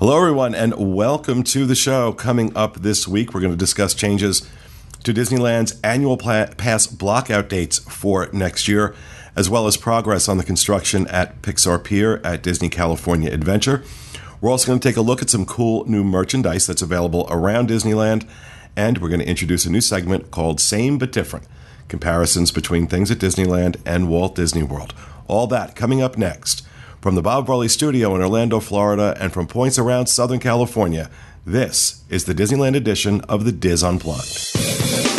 Hello, everyone, and welcome to the show. Coming up this week, we're going to discuss changes to Disneyland's annual pass blockout dates for next year, as well as progress on the construction at Pixar Pier at Disney California Adventure. We're also going to take a look at some cool new merchandise that's available around Disneyland, and we're going to introduce a new segment called Same But Different comparisons between things at Disneyland and Walt Disney World. All that coming up next. From the Bob Varley Studio in Orlando, Florida, and from points around Southern California, this is the Disneyland edition of the Dis Unplugged.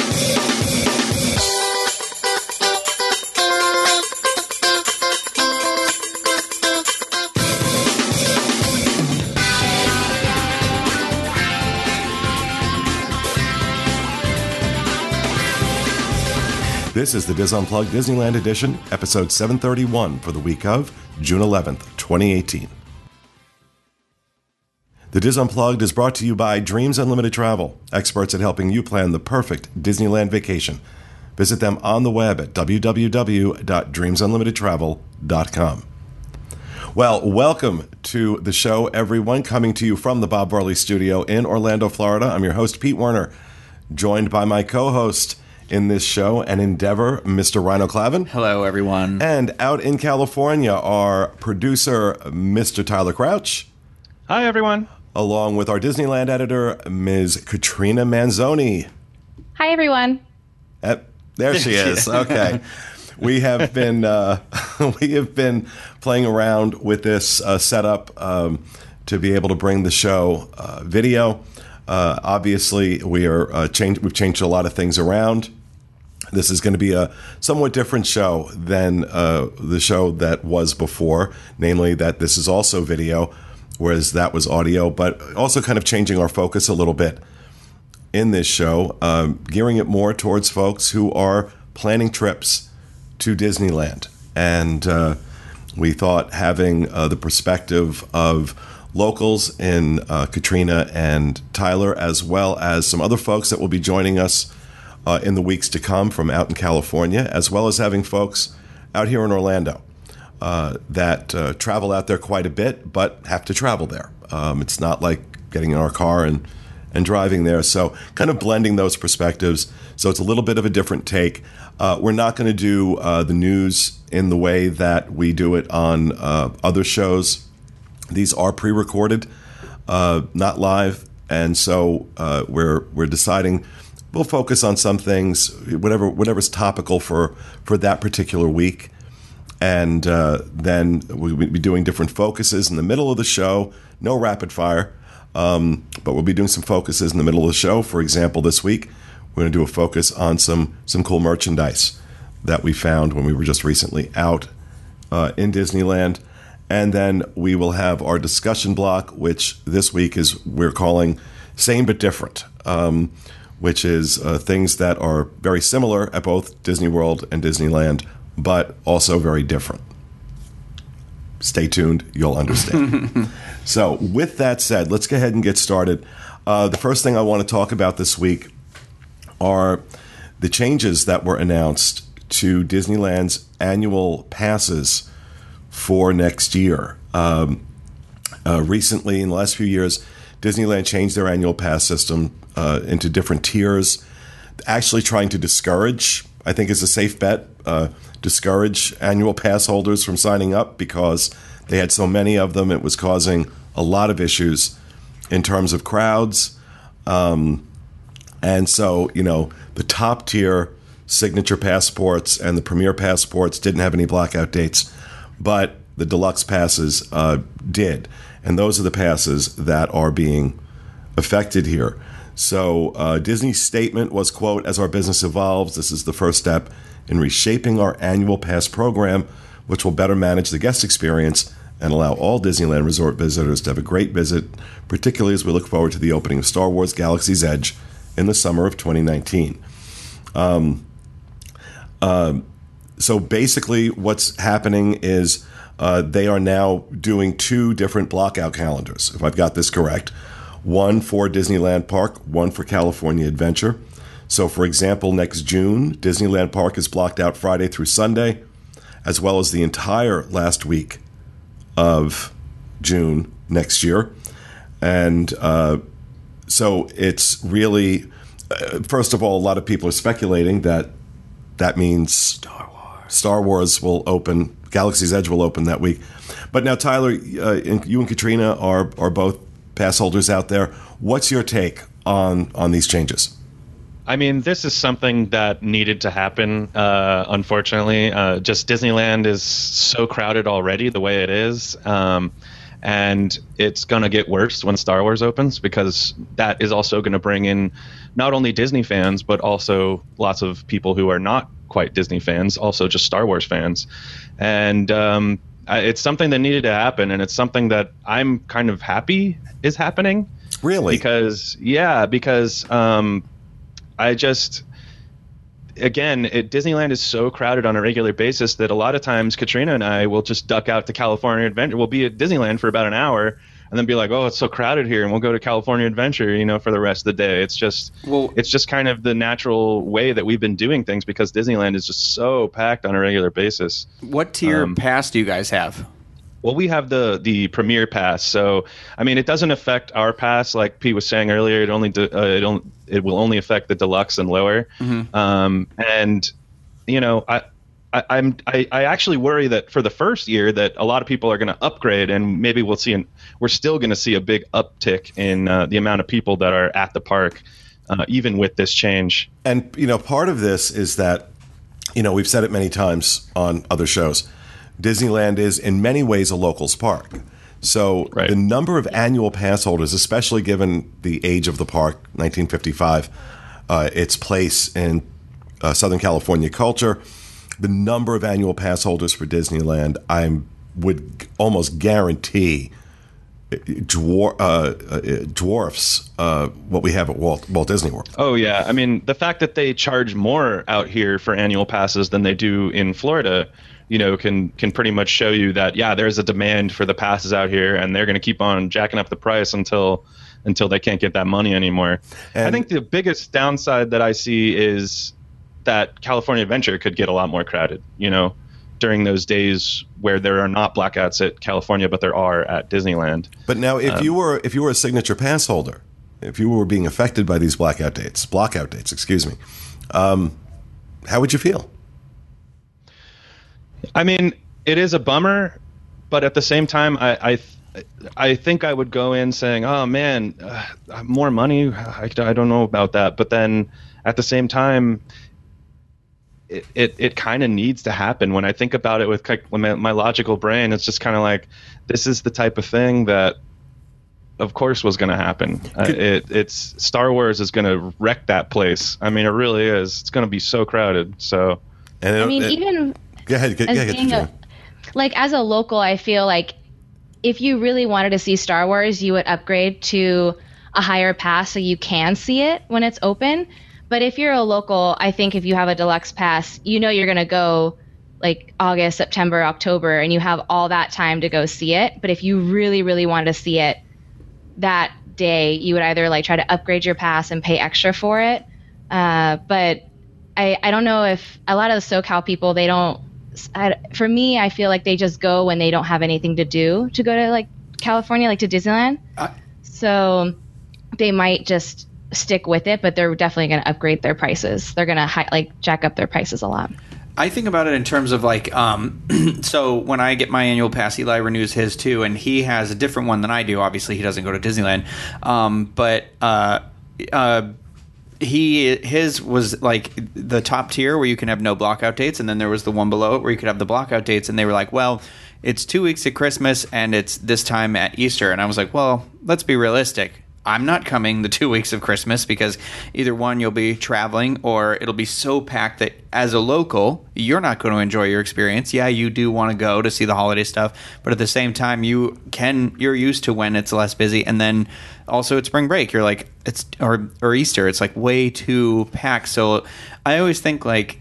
This is the Dis Unplugged Disneyland Edition, episode 731 for the week of June 11th, 2018. The Dis Unplugged is brought to you by Dreams Unlimited Travel, experts at helping you plan the perfect Disneyland vacation. Visit them on the web at www.dreamsunlimitedtravel.com. Well, welcome to the show, everyone, coming to you from the Bob Varley Studio in Orlando, Florida. I'm your host, Pete Werner, joined by my co host, in this show and endeavor, Mr. Ryno Clavin. Hello, everyone. And out in California, our producer, Mr. Tyler Crouch. Hi, everyone. Along with our Disneyland editor, Ms. Katrina Manzoni. Hi, everyone. Uh, there she is. Okay. we have been uh, we have been playing around with this uh, setup um, to be able to bring the show uh, video. Uh, obviously, we are uh, change, We've changed a lot of things around. This is going to be a somewhat different show than uh, the show that was before, namely that this is also video, whereas that was audio, but also kind of changing our focus a little bit in this show, um, gearing it more towards folks who are planning trips to Disneyland. And uh, we thought having uh, the perspective of locals in uh, Katrina and Tyler, as well as some other folks that will be joining us uh, in the weeks to come from out in California, as well as having folks out here in Orlando uh, that uh, travel out there quite a bit, but have to travel there. Um, it's not like getting in our car and and driving there. So, kind of blending those perspectives. So, it's a little bit of a different take. Uh, we're not going to do uh, the news in the way that we do it on uh, other shows. These are pre recorded, uh, not live. And so, uh, we're, we're deciding we'll focus on some things, whatever whatever's topical for for that particular week, and uh, then we'll be doing different focuses in the middle of the show. No rapid fire, um, but we'll be doing some focuses in the middle of the show. For example, this week we're going to do a focus on some some cool merchandise that we found when we were just recently out uh, in Disneyland. And then we will have our discussion block, which this week is we're calling "Same but Different." Um, which is uh, things that are very similar at both Disney World and Disneyland, but also very different. Stay tuned, you'll understand. so, with that said, let's go ahead and get started. Uh, the first thing I want to talk about this week are the changes that were announced to Disneyland's annual passes for next year. Um, uh, recently, in the last few years, Disneyland changed their annual pass system uh, into different tiers, actually trying to discourage, I think is a safe bet, uh, discourage annual pass holders from signing up because they had so many of them. It was causing a lot of issues in terms of crowds. Um, and so, you know, the top tier signature passports and the premier passports didn't have any blackout dates, but the deluxe passes uh, did. And those are the passes that are being affected here. So uh, Disney's statement was, quote, as our business evolves, this is the first step in reshaping our annual pass program, which will better manage the guest experience and allow all Disneyland resort visitors to have a great visit, particularly as we look forward to the opening of Star Wars Galaxy's Edge in the summer of 2019. Um, uh, so basically, what's happening is uh, they are now doing two different blockout calendars, if I've got this correct one for Disneyland Park, one for California Adventure. So, for example, next June, Disneyland Park is blocked out Friday through Sunday, as well as the entire last week of June next year. and uh, so it's really uh, first of all, a lot of people are speculating that that means Star. Star Wars will open. Galaxy's Edge will open that week. But now, Tyler, uh, you and Katrina are are both pass holders out there. What's your take on on these changes? I mean, this is something that needed to happen. Uh, unfortunately, uh, just Disneyland is so crowded already the way it is. Um, and it's going to get worse when Star Wars opens because that is also going to bring in not only Disney fans but also lots of people who are not quite Disney fans, also just Star Wars fans, and um, it's something that needed to happen, and it's something that I'm kind of happy is happening. Really? Because yeah, because um, I just again, it, Disneyland is so crowded on a regular basis that a lot of times Katrina and I will just duck out to California Adventure. We'll be at Disneyland for about an hour and then be like, "Oh, it's so crowded here," and we'll go to California Adventure, you know, for the rest of the day. It's just, well, it's just kind of the natural way that we've been doing things because Disneyland is just so packed on a regular basis. What tier um, pass do you guys have? Well, we have the the premier pass, so I mean, it doesn't affect our pass. Like Pete was saying earlier, it only uh, it only it will only affect the deluxe and lower. Mm-hmm. Um, and you know, I. I, am I, I actually worry that for the first year that a lot of people are going to upgrade and maybe we'll see an we're still going to see a big uptick in uh, the amount of people that are at the park uh, even with this change. And you know, part of this is that you know we've said it many times on other shows Disneyland is in many ways a locals park. So right. the number of annual pass holders, especially given the age of the park, 1955, uh, its place in uh, Southern California culture, the number of annual pass holders for Disneyland, I would almost guarantee dwar- uh, uh, dwarfs uh, what we have at Walt, Walt Disney World. Oh yeah, I mean the fact that they charge more out here for annual passes than they do in Florida you know can can pretty much show you that yeah there's a demand for the passes out here and they're going to keep on jacking up the price until until they can't get that money anymore. And I think the biggest downside that I see is that California Adventure could get a lot more crowded, you know, during those days where there are not blackouts at California but there are at Disneyland. But now if um, you were if you were a signature pass holder, if you were being affected by these blackout dates, blockout dates, excuse me, um, how would you feel? I mean, it is a bummer, but at the same time, I I, I think I would go in saying, "Oh man, uh, more money." I, I don't know about that, but then at the same time, it it, it kind of needs to happen. When I think about it with my, my logical brain, it's just kind of like this is the type of thing that of course was going to happen. Uh, it, it's Star Wars is going to wreck that place. I mean, it really is. It's going to be so crowded. So, and it, I mean, it, even Go ahead. Go, as ahead, a, like as a local, I feel like if you really wanted to see Star Wars, you would upgrade to a higher pass so you can see it when it's open. But if you're a local, I think if you have a deluxe pass, you know you're going to go like August, September, October, and you have all that time to go see it. But if you really, really wanted to see it that day, you would either like try to upgrade your pass and pay extra for it. Uh, but I, I don't know if a lot of the SoCal people, they don't I, for me, I feel like they just go when they don't have anything to do to go to like California, like to Disneyland. Uh, so they might just stick with it, but they're definitely going to upgrade their prices. They're going to hi- like jack up their prices a lot. I think about it in terms of like, um, so when I get my annual pass, Eli renews his too, and he has a different one than I do. Obviously, he doesn't go to Disneyland, um, but uh, uh, he his was like the top tier where you can have no blockout dates, and then there was the one below it where you could have the blockout dates, and they were like, well. It's two weeks at Christmas and it's this time at Easter. And I was like, well, let's be realistic. I'm not coming the two weeks of Christmas because either one, you'll be traveling, or it'll be so packed that as a local, you're not going to enjoy your experience. Yeah, you do want to go to see the holiday stuff, but at the same time, you can you're used to when it's less busy, and then also at spring break, you're like it's or or Easter, it's like way too packed. So I always think like,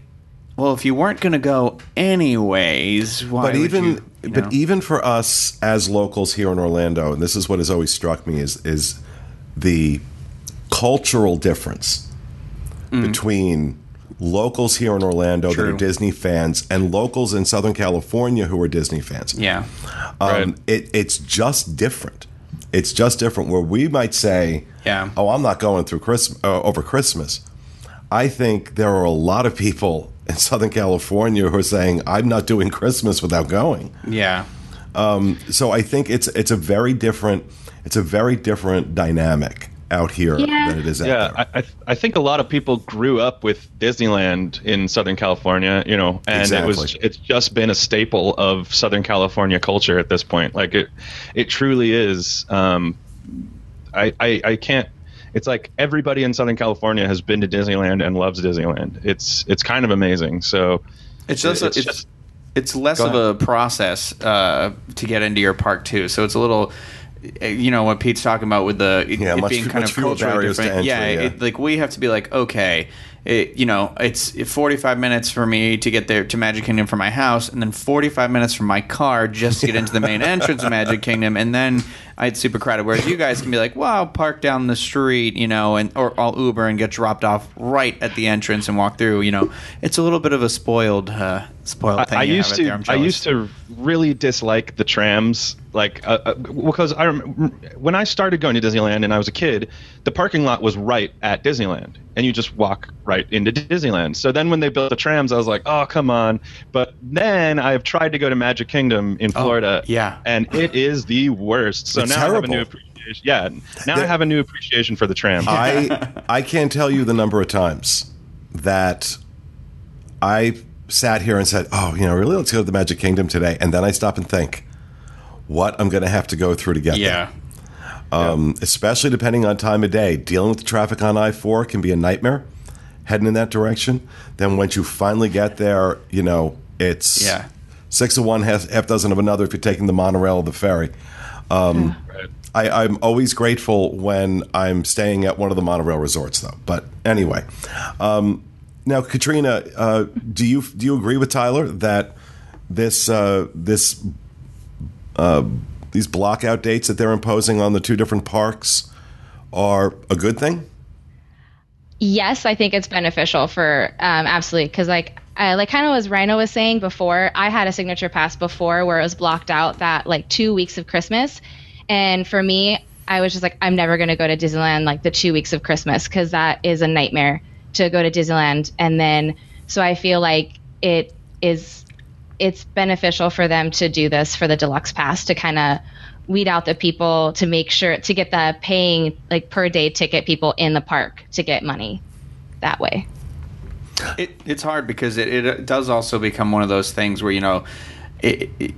well, if you weren't going to go anyways, why? But even you, you know? but even for us as locals here in Orlando, and this is what has always struck me is is the cultural difference mm. between locals here in Orlando True. that are Disney fans and locals in Southern California who are Disney fans. Yeah, um, right. it, it's just different It's just different. Where we might say, Yeah. "Oh, I'm not going through Christmas uh, over Christmas." I think there are a lot of people in Southern California who are saying, "I'm not doing Christmas without going." Yeah. So I think it's it's a very different it's a very different dynamic out here Yeah. than it is out Yeah, there. I, I I think a lot of people grew up with Disneyland in Southern California, you know, and it was it's just been a staple of Southern California culture at this point. Like it, it truly is. Um, I, I I can't. It's like everybody in Southern California has been to Disneyland and loves Disneyland. It's it's kind of amazing. So It's just It's it's, just- it's less Go of a process uh, to get into your park too. So it's a little, uh, you know, what Pete's talking about with the it, Yeah, it much- being kind much of fewer culturally barriers to different. entry, yeah, yeah. It, like we have to be like, okay, it, you know, it's 45 minutes for me to get there to Magic Kingdom from my house, and then 45 minutes from my car just to get into the main entrance of Magic Kingdom, and then I'd super crowded. Whereas you guys can be like, wow, park down the street, you know, and or I'll Uber and get dropped off right at the entrance and walk through. You know, it's a little bit of a spoiled, uh, spoiled thing. I, I used to I used to really dislike the trams like uh, uh, because I rem- when I started going to Disneyland and I was a kid the parking lot was right at Disneyland and you just walk right into Disneyland. So then when they built the trams I was like oh come on. But then I've tried to go to Magic Kingdom in Florida Oh, yeah. and it is the worst. So It's now I have a new appreciation yeah now I have a new appreciation for the tram I I can't tell you the number of times that I sat here and said, "Oh, you know, really, let's go to the Magic Kingdom today," and then I stop and think, what I'm going to have to go through to get yeah. there. Um, especially depending on time of day. Dealing with the traffic on I four can be a nightmare. Heading in that direction. Then once you finally get there, you know it's Yeah. six of one, half, half dozen of another. If you're taking the monorail or the ferry. Um, Right. I, I'm always grateful when I'm staying at one of the monorail resorts, though. But anyway, um, now Katrina, uh, do you do you agree with Tyler that this uh, this uh, these blockout dates that they're imposing on the two different parks are a good thing? yes, I think it's beneficial for um, absolutely because like like kind of as Ryno was saying before, I had a signature pass before where it was blocked out that like two weeks of Christmas, and for me, I was just like I'm never gonna go to Disneyland like the two weeks of Christmas because that is a nightmare to go to Disneyland, and then so I feel like it is it's beneficial for them to do this for the deluxe pass to kind of weed out the people to make sure to get the paying like per day ticket people in the park to get money that way. It, it's hard because it, it does also become one of those things where you know it, it,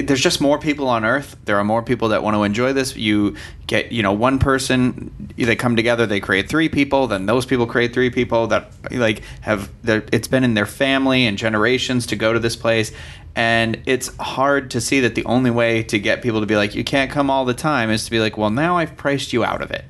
there's just more people on earth. There are more people that want to enjoy this. You get you know one person they come together they create three people then those people create three people that like have it's been in their family and generations to go to this place. And it's hard to see that the only way to get people to be like you can't come all the time is to be like well now i've priced you out of it.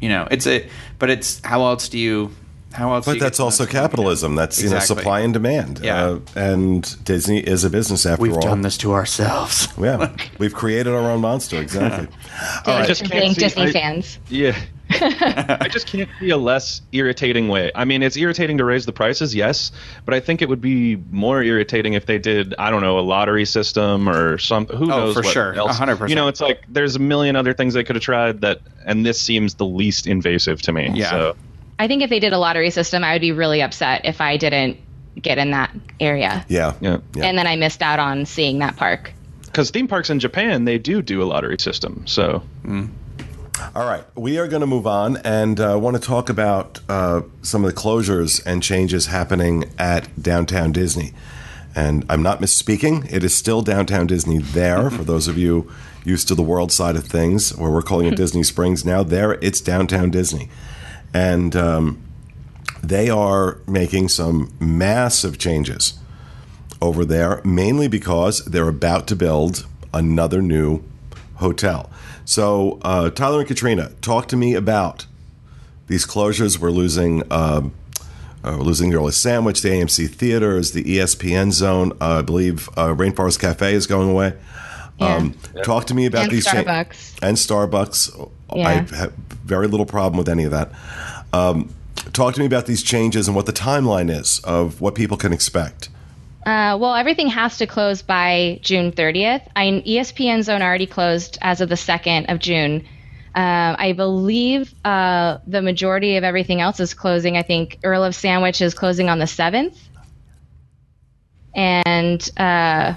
You know it's a but it's how else do you how else But that's also those people? capitalism. That's you know supply and demand. Yeah. Uh, and Disney is a business after all. We've done this to ourselves. Yeah, we've created our own monster. Exactly. All right. just can't being see- Disney I- fans. Yeah. I just can't see a less irritating way. I mean, it's irritating to raise the prices, yes, but I think it would be more irritating if they did, I don't know, a lottery system or something. Who Oh, knows? for what sure. else. 100%. You know, it's like there's a million other things they could have tried that, and this seems the least invasive to me. Yeah. So, I think if they did a lottery system, I would be really upset if I didn't get in that area. Yeah. yeah. Yeah. And then I missed out on seeing that park. Because theme parks in Japan, they do do a lottery system. So, All right, we are going to move on and uh, want to talk about uh, some of the closures and changes happening at Downtown Disney. And I'm not misspeaking; it is still Downtown Disney there. for those of you used to the world side of things, where we're calling it Disney Springs now, there it's Downtown Disney, and um, they are making some massive changes over there, mainly because they're about to build another new hotel. So, uh, Tyler and Katrina, talk to me about these closures. We're losing. Um, uh, we're losing the Earl of Sandwich, the AMC theaters, the E ESPN zone. Uh, I believe uh, Rainforest Cafe is going away. Um, Talk to me about And these cha- and Starbucks. I have very little problem with any of that. Um, talk to me about these changes and what the timeline is of what people can expect. Uh, well, everything has to close by June 30th. I, ESPN Zone already closed as of the 2nd of June. Uh, I believe uh, the majority of everything else is closing. I think Earl of Sandwich is closing on the 7th. And uh,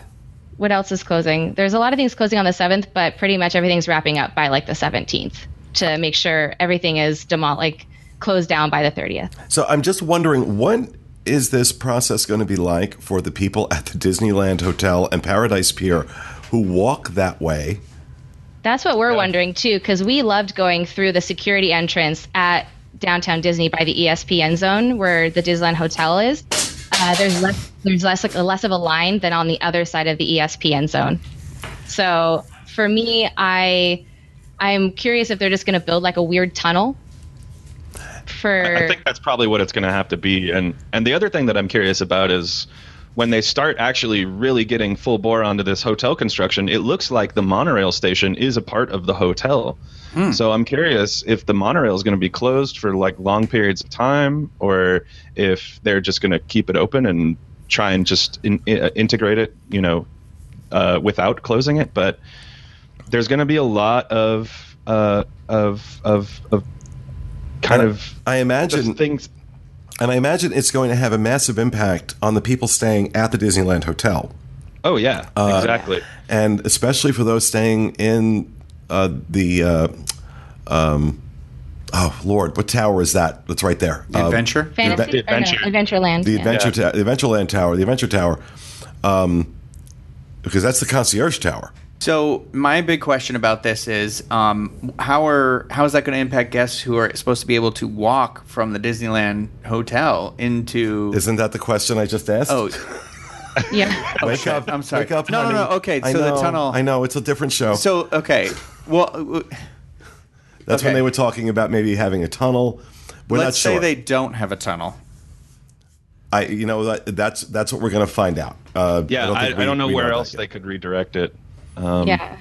what else is closing? There's a lot of things closing on the 7th, but pretty much everything's wrapping up by like the 17th to make sure everything is demol- like closed down by the 30th. So I'm just wondering what is this process going to be like for the people at the Disneyland Hotel and Paradise Pier who walk that way? That's what we're yeah. wondering too, because we loved going through the security entrance at downtown Disney by the ESPN zone where the Disneyland Hotel is. Uh, there's less there's less like less of a line than on the other side of the ESPN zone. So for me, I I'm curious if they're just going to build like a weird tunnel for. I think that's probably what it's going to have to be. And and the other thing that I'm curious about is when they start actually really getting full bore onto this hotel construction, it looks like the monorail station is a part of the hotel. Hmm. So I'm curious if the monorail is going to be closed for like long periods of time, or if they're just going to keep it open and try and just in, uh, integrate it, you know, uh, without closing it. But there's going to be a lot of uh, of of of kind and of I imagine things. And I imagine it's going to have a massive impact on the people staying at the Disneyland Hotel. Oh yeah, uh, exactly. And especially for those staying in uh, the uh, um, oh Lord, what tower is that? That's right there. The Adventure, Fantasy, the Adventure, no, Adventureland. The Adventure, yeah. ta- the Adventureland Tower, the Adventure Tower, um, because that's the concierge tower. So my big question about this is, um, how are how is that going to impact guests who are supposed to be able to walk from the Disneyland hotel into? Isn't that the question I just asked? Oh. yeah. Wake up! I'm sorry. Wake up, no, honey. no, no. Okay, so know, the tunnel. I know it's a different show. So okay, well, that's okay. when they were talking about maybe having a tunnel. We're Let's say sure. they don't have a tunnel. I, you know, that, that's that's what we're going to find out. Uh, yeah, I don't, I, we, I don't know where else they could redirect it. Um, yeah.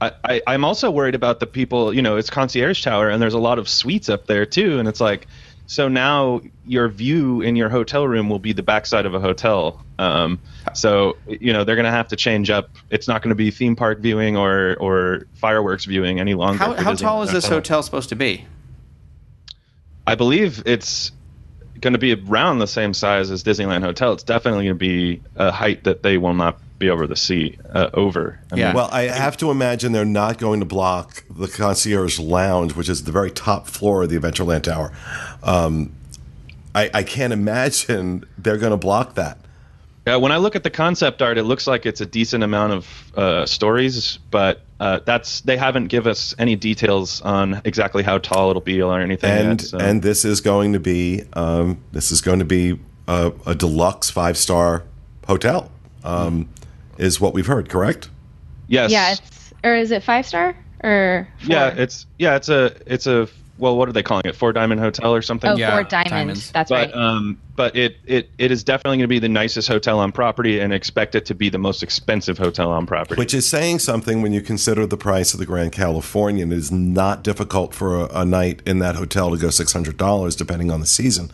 I, I, am also worried about the people, you know, it's concierge tower and there's a lot of suites up there too. And it's like, so now your view in your hotel room will be the backside of a hotel. Um, so, you know, they're going to have to change up. It's not going to be theme park viewing or, or fireworks viewing any longer. How, how tall is this hotel supposed to be? I believe it's going to be around the same size as Disneyland Hotel. It's definitely going to be a height that they will not be over the sea uh, over. I yeah. Mean, well, I have to imagine they're not going to block the concierge lounge, which is the very top floor of the Adventureland Tower. Um, I, I can't imagine they're going to block that. Yeah, when I look at the concept art, it looks like it's a decent amount of uh, stories, but uh, that's they haven't give us any details on exactly how tall it'll be or anything. And yet, so. and this is going to be um, this is going to be a, a deluxe five star hotel. Um, is what we've heard, correct? Yes. Yeah, or is it five star or? Four? Yeah, it's yeah, it's a it's a well, what are they calling it? Four Diamond Hotel or something? Oh, yeah, Four Diamond. Diamonds. That's but, right. Um, but it, it it is definitely going to be the nicest hotel on property, and expect it to be the most expensive hotel on property. Which is saying something when you consider the price of the Grand Californian. It is not difficult for a, a night in that hotel to go six hundred dollars, depending on the season.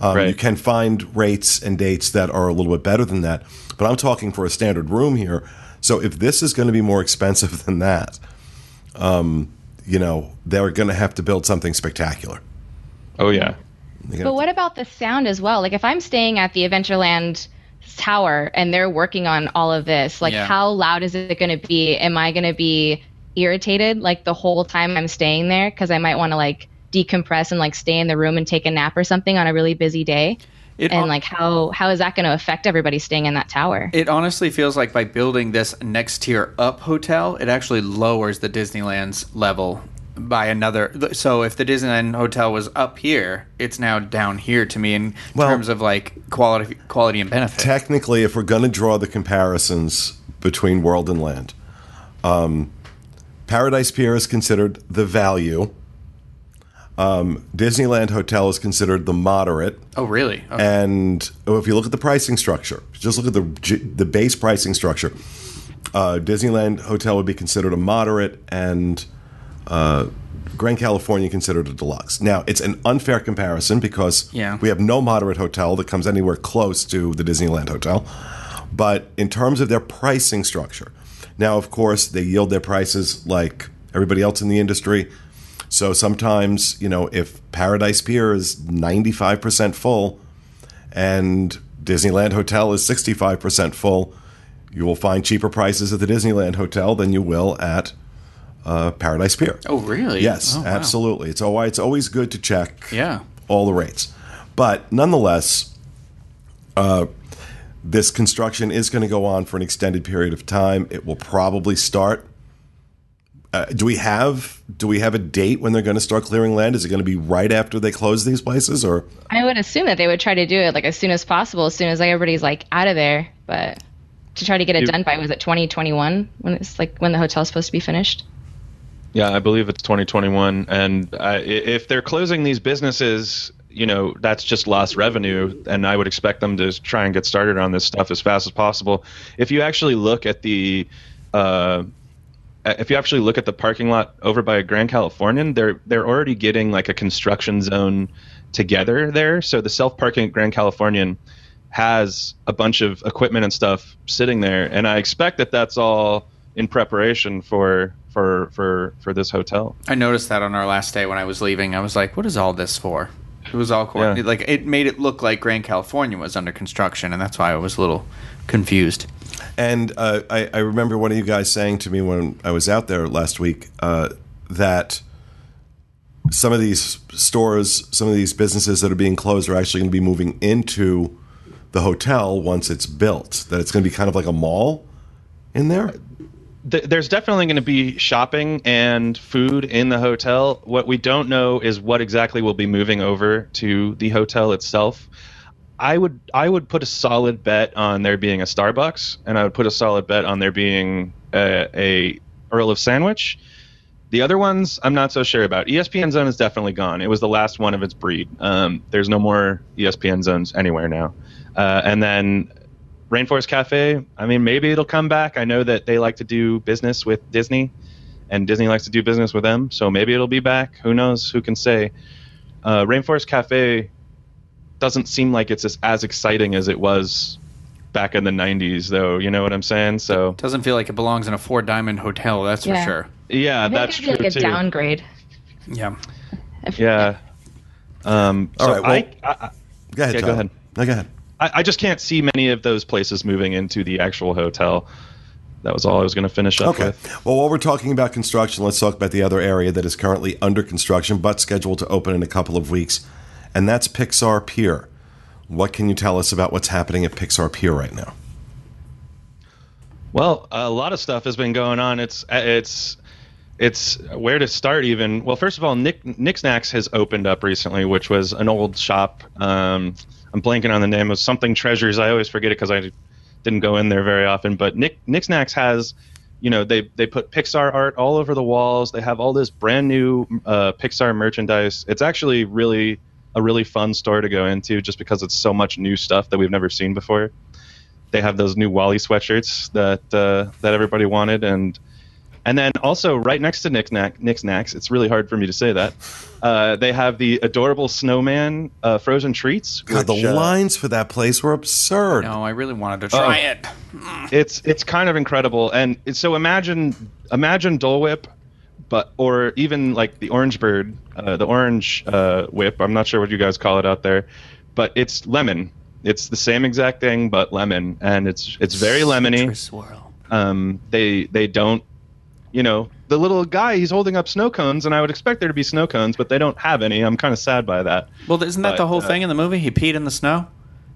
Um, right. You can find rates and dates that are a little bit better than that, but I'm talking for a standard room here. So if this is going to be more expensive than that, um, you know, they're going to have to build something spectacular. Oh yeah. But what about the sound as well? Like if I'm staying at the Adventureland tower and they're working on all of this, like yeah. how loud is it going to be? Am I going to be irritated like the whole time I'm staying there because I might want to like decompress and like stay in the room and take a nap or something on a really busy day? It and like how how is that going to affect everybody staying in that tower? It honestly feels like by building this next tier up hotel, it actually lowers the Disneyland's level by another. So if the Disneyland hotel was up here, it's now down here to me in well, terms of like quality quality and benefit. Technically, if we're going to draw the comparisons between World and Land, um, Paradise Pier is considered the value um, Disneyland Hotel is considered the moderate. Oh, really? Okay. And if you look at the pricing structure, just look at the the base pricing structure. Uh, Disneyland Hotel would be considered a moderate, and uh, Grand California considered a deluxe. Now, it's an unfair comparison because yeah. we have no moderate hotel that comes anywhere close to the Disneyland Hotel. But in terms of their pricing structure, now, of course, they yield their prices like everybody else in the industry. So sometimes, you know, if Paradise Pier is 95% full and Disneyland Hotel is 65% full, you will find cheaper prices at the Disneyland Hotel than you will at uh, Paradise Pier. Oh, really? Yes, oh, wow. absolutely. It's always it's always good to check yeah. all the rates, but nonetheless, uh, this construction is going to go on for an extended period of time. It will probably start. Uh, do we have do we have a date when they're going to start clearing land? Is it going to be right after they close these places, or I would assume that they would try to do it like as soon as possible, as soon as like everybody's like out of there. But to try to get it you, done by was it 2021 when it's like when the hotel's supposed to be finished? Yeah, I believe it's 2021. And uh, if they're closing these businesses, you know, that's just lost revenue. And I would expect them to try and get started on this stuff as fast as possible. If you actually look at the, uh, Uh, if you actually look at the parking lot over by Grand Californian, they're they're already getting like a construction zone together there. So the self parking at Grand Californian has a bunch of equipment and stuff sitting there, and I expect that that's all in preparation for for for for this hotel. I noticed that on our last day when I was leaving. I was like, "What is all this for?" It was all co- yeah. like it made it look like Grand California was under construction, and that's why I was a little confused. And uh, I, I, remember one of you guys saying to me when I was out there last week uh, that some of these stores, some of these businesses that are being closed, are actually going to be moving into the hotel once it's built. That it's going to be kind of like a mall in there there's definitely going to be shopping and food in the hotel. What we don't know is what exactly will be moving over to the hotel itself. I would I would put a solid bet on there being a Starbucks, and I would put a solid bet on there being a, a Earl of Sandwich. The other ones, I'm not so sure about. ESPN Zone is definitely gone. It was the last one of its breed. Um, there's no more ESPN Zones anywhere now. Uh, and then Rainforest Cafe, I mean, maybe it'll come back. I know that they like to do business with Disney, and Disney likes to do business with them, so maybe it'll be back. Who knows? Who can say? Uh, Rainforest Cafe doesn't seem like it's as, as exciting as it was back in the 90s, though. You know what I'm saying? So it doesn't feel like it belongs in a four diamond hotel. That's yeah. for sure. Yeah, that's true like a too. downgrade. Yeah. Yeah. Um, All right. Well, I, I, go ahead. Yeah, go ahead. No, go ahead. I, I, just can't see many of those places moving into the actual hotel. That was all I was going to finish up okay. with. Well, while we're talking about construction, let's talk about the other area that is currently under construction but scheduled to open in a couple of weeks, and that's Pixar Pier. What can you tell us about what's happening at Pixar Pier right now? Well, a lot of stuff has been going on. It's it's it's where to start even. Well, first of all, Nick Nick Snacks has opened up recently, which was an old shop. Um, I'm blanking on the name of something treasures. I always forget it because I didn't go in there very often. But Nick Nick Snacks has, you know, they they put Pixar art all over the walls. They have all this brand new uh, Pixar merchandise. It's actually really a really fun store to go into just because it's so much new stuff that we've never seen before. They have those new WALL-E sweatshirts that uh, that everybody wanted, and and then also right next to Nick Knack, Nick Snacks, it's really hard for me to say that. Uh, they have the adorable snowman uh, frozen treats. God, which, the uh, lines for that place were absurd. No, I really wanted to try oh. it. It's it's kind of incredible, and so imagine imagine Dole Whip, but or even like the Orange Bird, uh, the Orange uh, Whip. I'm not sure what you guys call it out there, but it's lemon. It's the same exact thing, but lemon, and it's it's very lemony. Swirl. Um, they they don't you know, the little guy, he's holding up snow cones, and I would expect there to be snow cones, but they don't have any. I'm kind of sad by that. Well, isn't that but, the whole uh, thing in the movie? He peed in the snow?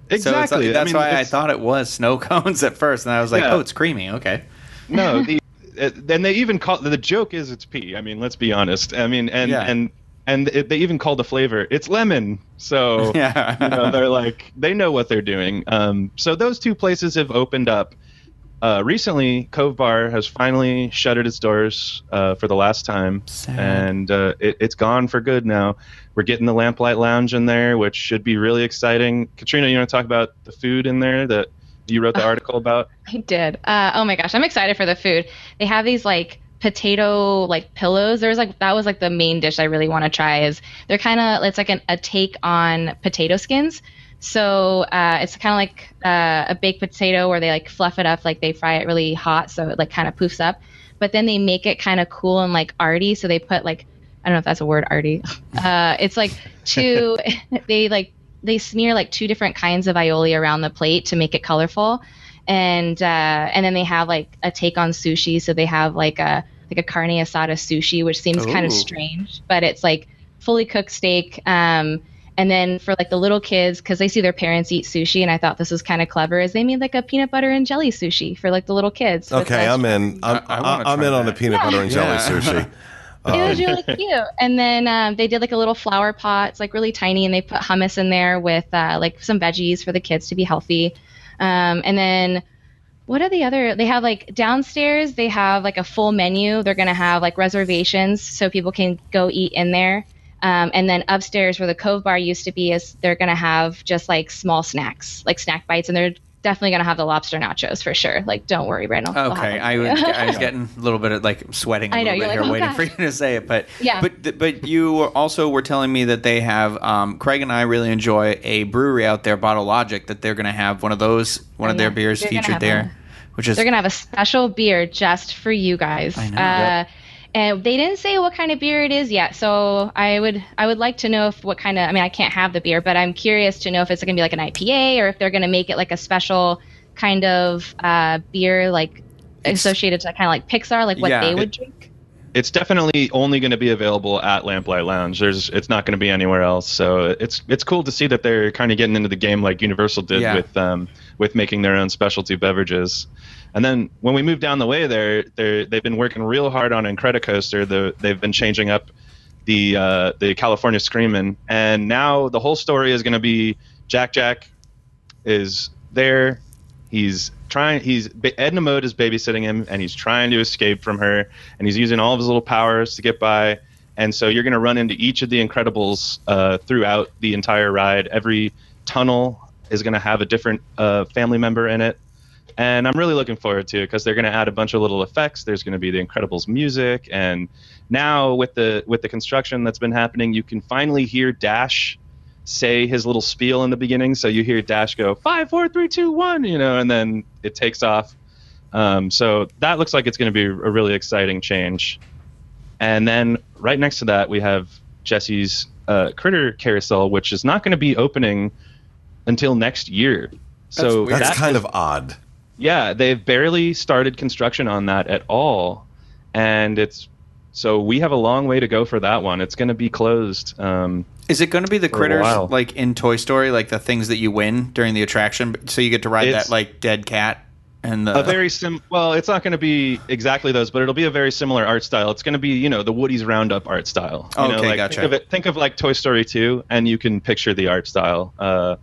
Exactly. So that's I mean, why I thought it was snow cones at first, and I was like, yeah. oh, it's creamy. Okay. No, the, and they even call the joke is it's pee. I mean, let's be honest. I mean, and yeah. and and it, they even call the flavor it's lemon. So yeah, you know, they're like they know what they're doing. Um, so those two places have opened up uh, recently, Cove Bar has finally shuttered its doors uh, for the last time, Sad. and uh, it, has gone for good now. We're getting the Lamplight Lounge in there, which should be really exciting. Katrina, you want to talk about the food in there that you wrote the article about? I did. Uh, oh my gosh, I'm excited for the food. They have these like potato like pillows. There's like that was like the main dish I really want to try. Is they're kind of it's like an, a take on potato skins. So uh, it's kind of like uh, a baked potato where they like fluff it up, like they fry it really hot, so it like kind of poofs up. But then they make it kind of cool and like arty. So they put like I don't know if that's a word, arty. Uh, it's like two. they like they smear like two different kinds of aioli around the plate to make it colorful, and uh, and then they have like a take on sushi. So they have like a like a carne asada sushi, which seems Ooh. kind of strange, but it's like fully cooked steak. Um, and then for like the little kids, because they see their parents eat sushi, and I thought this was kind of clever, is they made like a peanut butter and jelly sushi for like the little kids. Okay, I'm in. I'm, I, am in that. on the peanut yeah. butter and jelly yeah. sushi. Um, it was really cute. And then um, they did like a little flower pot. It's like really tiny, and they put hummus in there with uh, like some veggies for the kids to be healthy. Um, and then what are the other? They have like downstairs. They have like a full menu. They're gonna have like reservations so people can go eat in there. Um, and then upstairs, where the Cove Bar used to be, is they're gonna have just like small snacks, like snack bites, and they're definitely gonna have the lobster nachos for sure. Like, don't worry, Randall. Okay, I was, I was getting a little bit of like sweating a I know, little bit like, here, oh, waiting gosh. for you to say it. But yeah, but but you also were telling me that they have. Um, Craig and I really enjoy a brewery out there, Bottle Logic, that they're gonna have one of those, one oh, of yeah. their beers they're featured there. A, which is they're gonna have a special beer just for you guys. I know. Uh, yep and they didn't say what kind of beer it is yet. So I would I would like to know if what kind of I mean I can't have the beer, but I'm curious to know if it's going to be like an IPA or if they're going to make it like a special kind of uh, beer like it's, associated to kind of like Pixar, like what yeah, they would it, drink. It's definitely only going to be available at Lamplight Lounge. There's it's not going to be anywhere else. So it's it's cool to see that they're kind of getting into the game like Universal did yeah. with um with making their own specialty beverages. And then when we move down the way there, they've been working real hard on Incredicoaster. The, they've been changing up the uh, the California Screamin', and now the whole story is going to be Jack Jack is there. He's trying. He's Edna Mode is babysitting him, and he's trying to escape from her, and he's using all of his little powers to get by. And so you're going to run into each of the Incredibles uh, throughout the entire ride. Every tunnel is going to have a different uh, family member in it and I'm really looking forward to it because they're going to add a bunch of little effects. There's going to be the Incredibles music, and now with the with the construction that's been happening, you can finally hear Dash say his little spiel in the beginning. So you hear Dash go five, four, three, two, one, you know, and then it takes off. Um, so that looks like it's going to be a really exciting change. And then right next to that, we have Jessie's uh, Critter Carousel, which is not going to be opening until next year. So that's, that's kind is, of odd. Yeah, they've barely started construction on that at all, and it's so we have a long way to go for that one. It's going to be closed. Um, is it going to be the critters like in Toy Story, like the things that you win during the attraction? So you get to ride it's, that like dead cat and the... a very sim. Well, it's not going to be exactly those, but it'll be a very similar art style. It's going to be you know the Woody's Roundup art style. You okay, know, like, gotcha. Think of, it, think of like Toy Story 2, and you can picture the art style. Uh,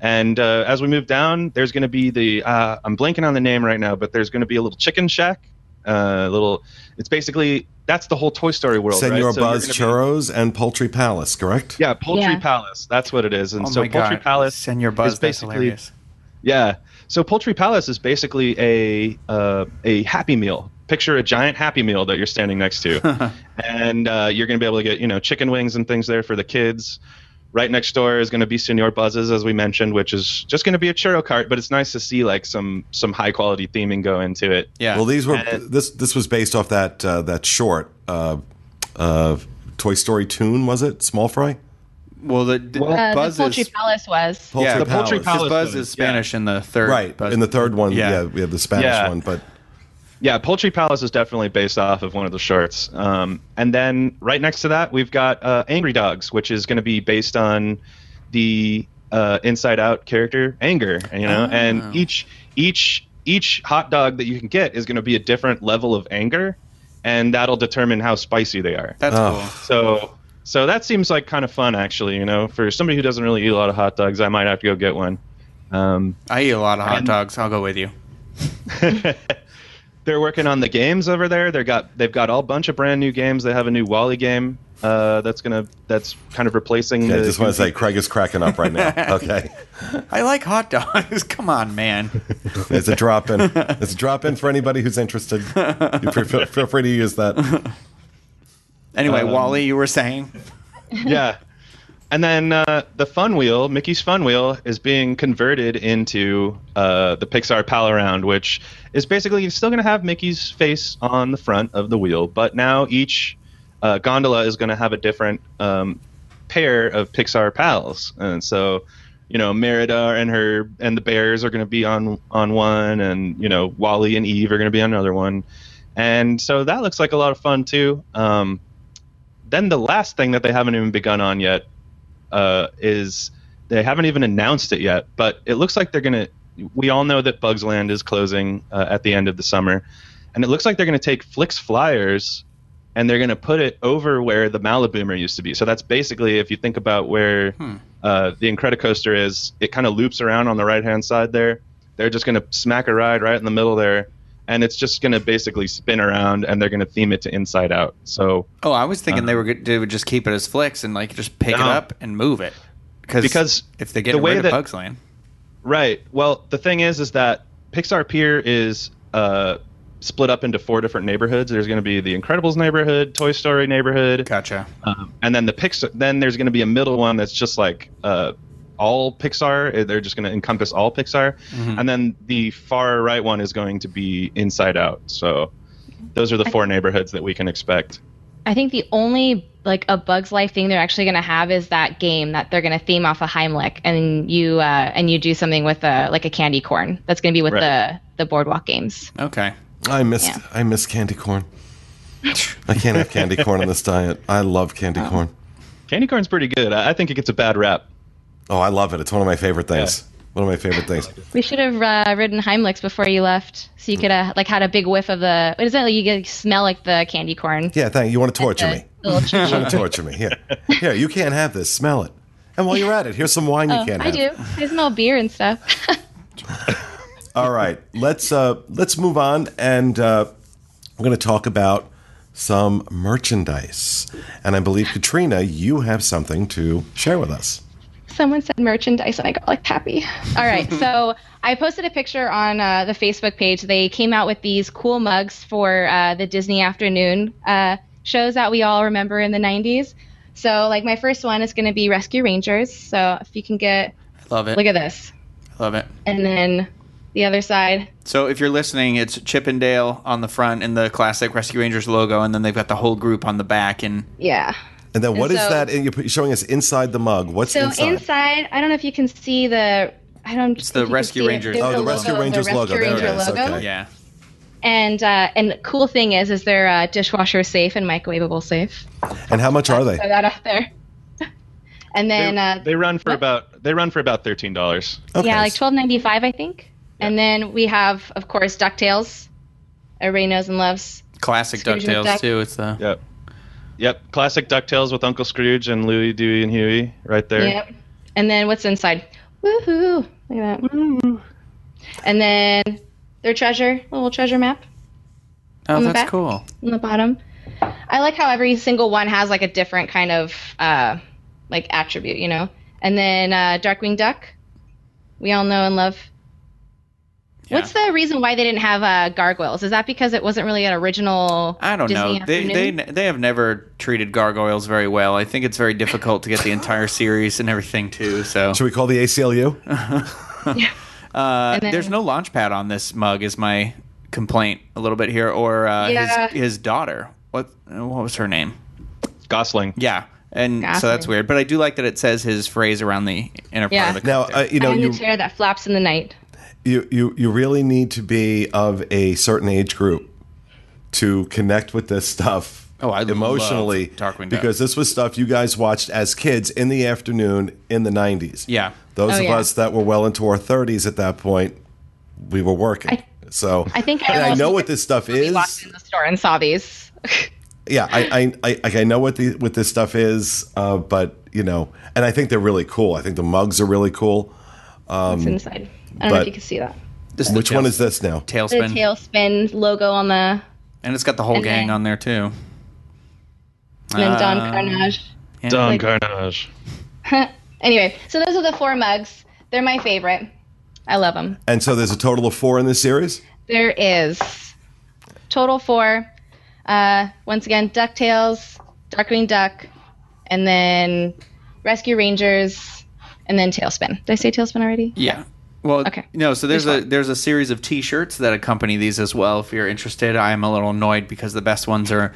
and uh, as we move down, there's going to be the uh, I'm blanking on the name right now, but there's going to be a little chicken shack. A uh, little, it's basically that's the whole Toy Story world. Senor right? so Buzz Churros be, and Poultry Palace, correct? Yeah, Poultry yeah. Palace. That's what it is. And oh so Poultry God. Palace, Senor Buzz, is basically, yeah. So Poultry Palace is basically a uh, a Happy Meal. Picture a giant Happy Meal that you're standing next to, and uh, you're going to be able to get you know chicken wings and things there for the kids. Right next door is going to be Senor Buzzes, as we mentioned, which is just going to be a churro cart. But it's nice to see like some some high quality theming go into it. Yeah. Well, these were and, this this was based off that uh, that short uh, uh, Toy Story tune, was it? Small Fry. Well, the, the uh, Buzz the Poultry is, Palace was. Poultry yeah, the Poultry Palace. Buzz is Spanish yeah. in the third. Right. Buzz. In the third one, yeah, yeah we have the Spanish yeah. one, but yeah, Poultry Palace is definitely based off of one of the shorts. Um, and then right next to that, we've got uh, Angry Dogs, which is going to be based on the uh, Inside Out character Anger. You know, oh. and each each each hot dog that you can get is going to be a different level of anger, and that'll determine how spicy they are. That's oh. cool. So so that seems like kind of fun, actually. You know, for somebody who doesn't really eat a lot of hot dogs, I might have to go get one. Um, I eat a lot of hot and, dogs. I'll go with you. they're working on the games over there. They got they've got all bunch of brand new games. They have a new WALL-E game Uh, that's gonna that's kind of replacing. Okay, the I just want to say Craig is cracking up right now. Okay, I like hot dogs. Come on, man. it's a drop in. It's a drop in for anybody who's interested. You feel, feel free to use that. Anyway, um, WALL-E, you were saying. yeah, and then uh, the Fun Wheel, Mickey's Fun Wheel, is being converted into uh, the Pixar Pal Around, which is basically still going to have Mickey's face on the front of the wheel, but now each uh, gondola is going to have a different um, pair of Pixar pals, and so you know Merida and her and the bears are going to be on on one, and you know WALL-E and Eve are going to be on another one, and so that looks like a lot of fun too. Um, then the last thing that they haven't even begun on yet uh, is they haven't even announced it yet, but it looks like they're going to. We all know that Bugs Land is closing uh, at the end of the summer, and it looks like they're going to take Flik's Flyers and they're going to put it over where the Maliboomer used to be. So that's basically, if you think about where hmm. uh, the Incredicoaster is, it kind of loops around on the right hand side there. They're just going to smack a ride right in the middle there, and it's just going to basically spin around, and they're going to theme it to Inside Out. So, oh, I was thinking uh, they were they would just keep it as Flik's and like just pick no. it up and move it because if they get the way rid that, of Bugs Land, right? Well, the thing is, is that Pixar Pier is uh, split up into four different neighborhoods. There's going to be the Incredibles neighborhood, Toy Story neighborhood. Gotcha. Um, and then the Pixar. Then there's going to be a middle one that's just like uh, all Pixar. They're just going to encompass all Pixar. Mm-hmm. And then the far right one is going to be Inside Out. So those are the four neighborhoods that we can expect. I think the only like a Bugs Life thing they're actually going to have is that game that they're going to theme off of Heimlich, and you uh, and you do something with a like a candy corn. That's going to be with right. the the boardwalk games. Okay. I missed yeah. I miss candy corn. I can't have candy corn on this diet. I love candy oh. corn. Candy corn's pretty good. I think it gets a bad rap. Oh, I love it. It's one of my favorite things. Yeah. One of my favorite things. We should have uh, ridden Heimlich's before you left, so you could have like had a big whiff of the. What is that? Like you could smell like the candy corn. Yeah, thank you. You want to torture me? you want to torture me? Here, here. You can't have this. Smell it. And while you're at it, here's some wine oh, you can't I have. I do. I smell beer and stuff. All right, let's uh, let's move on, and uh, we're going to talk about some merchandise. And I believe Katrina, you have something to share with us. Someone said merchandise, and I got like happy. All right, so I posted a picture on uh, the Facebook page. They came out with these cool mugs for uh, the Disney afternoon uh, shows that we all remember in the '90s. So, like, my first one is going to be Rescue Rangers. So, if you can get, love it. Look at this. Love it. And then the other side. So if you're listening, it's Chip 'n Dale on the front and the classic Rescue Rangers logo, and then they've got the whole group on the back. And yeah. And then what and is so, that? You're showing us inside the mug. What's inside? so inside? inside? I don't know if you can see the. I don't. It's the Rescue Rangers. Oh, the, Rescue Rangers the logo. Rescue there it is. Logo. Okay. Yeah. And uh, and cool thing is, is they're uh, dishwasher safe and microwavable safe. And how much are they? Throw that out there. and then they, uh, they run for what? about they run for about thirteen dollars. Okay. Yeah, like twelve ninety five, I think. And then we have, of course, DuckTales. Everybody knows and loves. Classic Scrooge DuckTales, McDuck. too. It's the. Yep. Yep. Classic DuckTales with Uncle Scrooge and Louie, Dewey, and Huey right there. Yep. And then what's inside? Woohoo! Look at that. Woo. And then their treasure, little treasure map. Oh, that's back, cool. On the bottom. I like how every single one has like a different kind of uh, like attribute, you know. And then uh, Darkwing Duck, we all know and love What's the reason why they didn't have uh, gargoyles? Is that because it wasn't really an original? I don't Disney know. They they they have never treated gargoyles very well. I think it's very difficult to get the entire series and everything too. So should we call the ACLU? yeah. Uh, then, there's no Launchpad on this mug. Is my complaint a little bit here, or uh, yeah. his his daughter? What what was her name? Gosalyn. Yeah. And Gosalyn. so that's weird, but I do like that it says his phrase around the inner yeah. part of the. Now, uh, you know, you, the chair that flaps in the night you, you you really need to be of a certain age group to connect with this stuff oh, I emotionally because this was stuff you guys watched as kids in the afternoon in the 90s. Yeah. Those oh, of yeah. us that were well into our 30s at that point, we were working. I, so I think I, I know what this stuff is. Walked in the store and saw these. yeah, I, I, I, I know what the what this stuff is, uh, but you know, and I think they're really cool. I think the mugs are really cool. Um, inside? I don't know if you can see that. This Which one is this now? TaleSpin. The TaleSpin logo on the. And it's got the whole gang on there too. and then Don uh, Karnage. Yeah. Don like, Karnage. anyway, so those are the four mugs. They're my favorite. I love them. And so there's a total of four in this series. There is total four. Uh, once again, Ducktales, Darkwing Duck, and then Rescue Rangers, and then Tailspin. Did I say Tailspin already? Yeah. Well, okay. No, so there's, there's a there's a series of T-shirts that accompany these as well. If you're interested, I am a little annoyed because the best ones are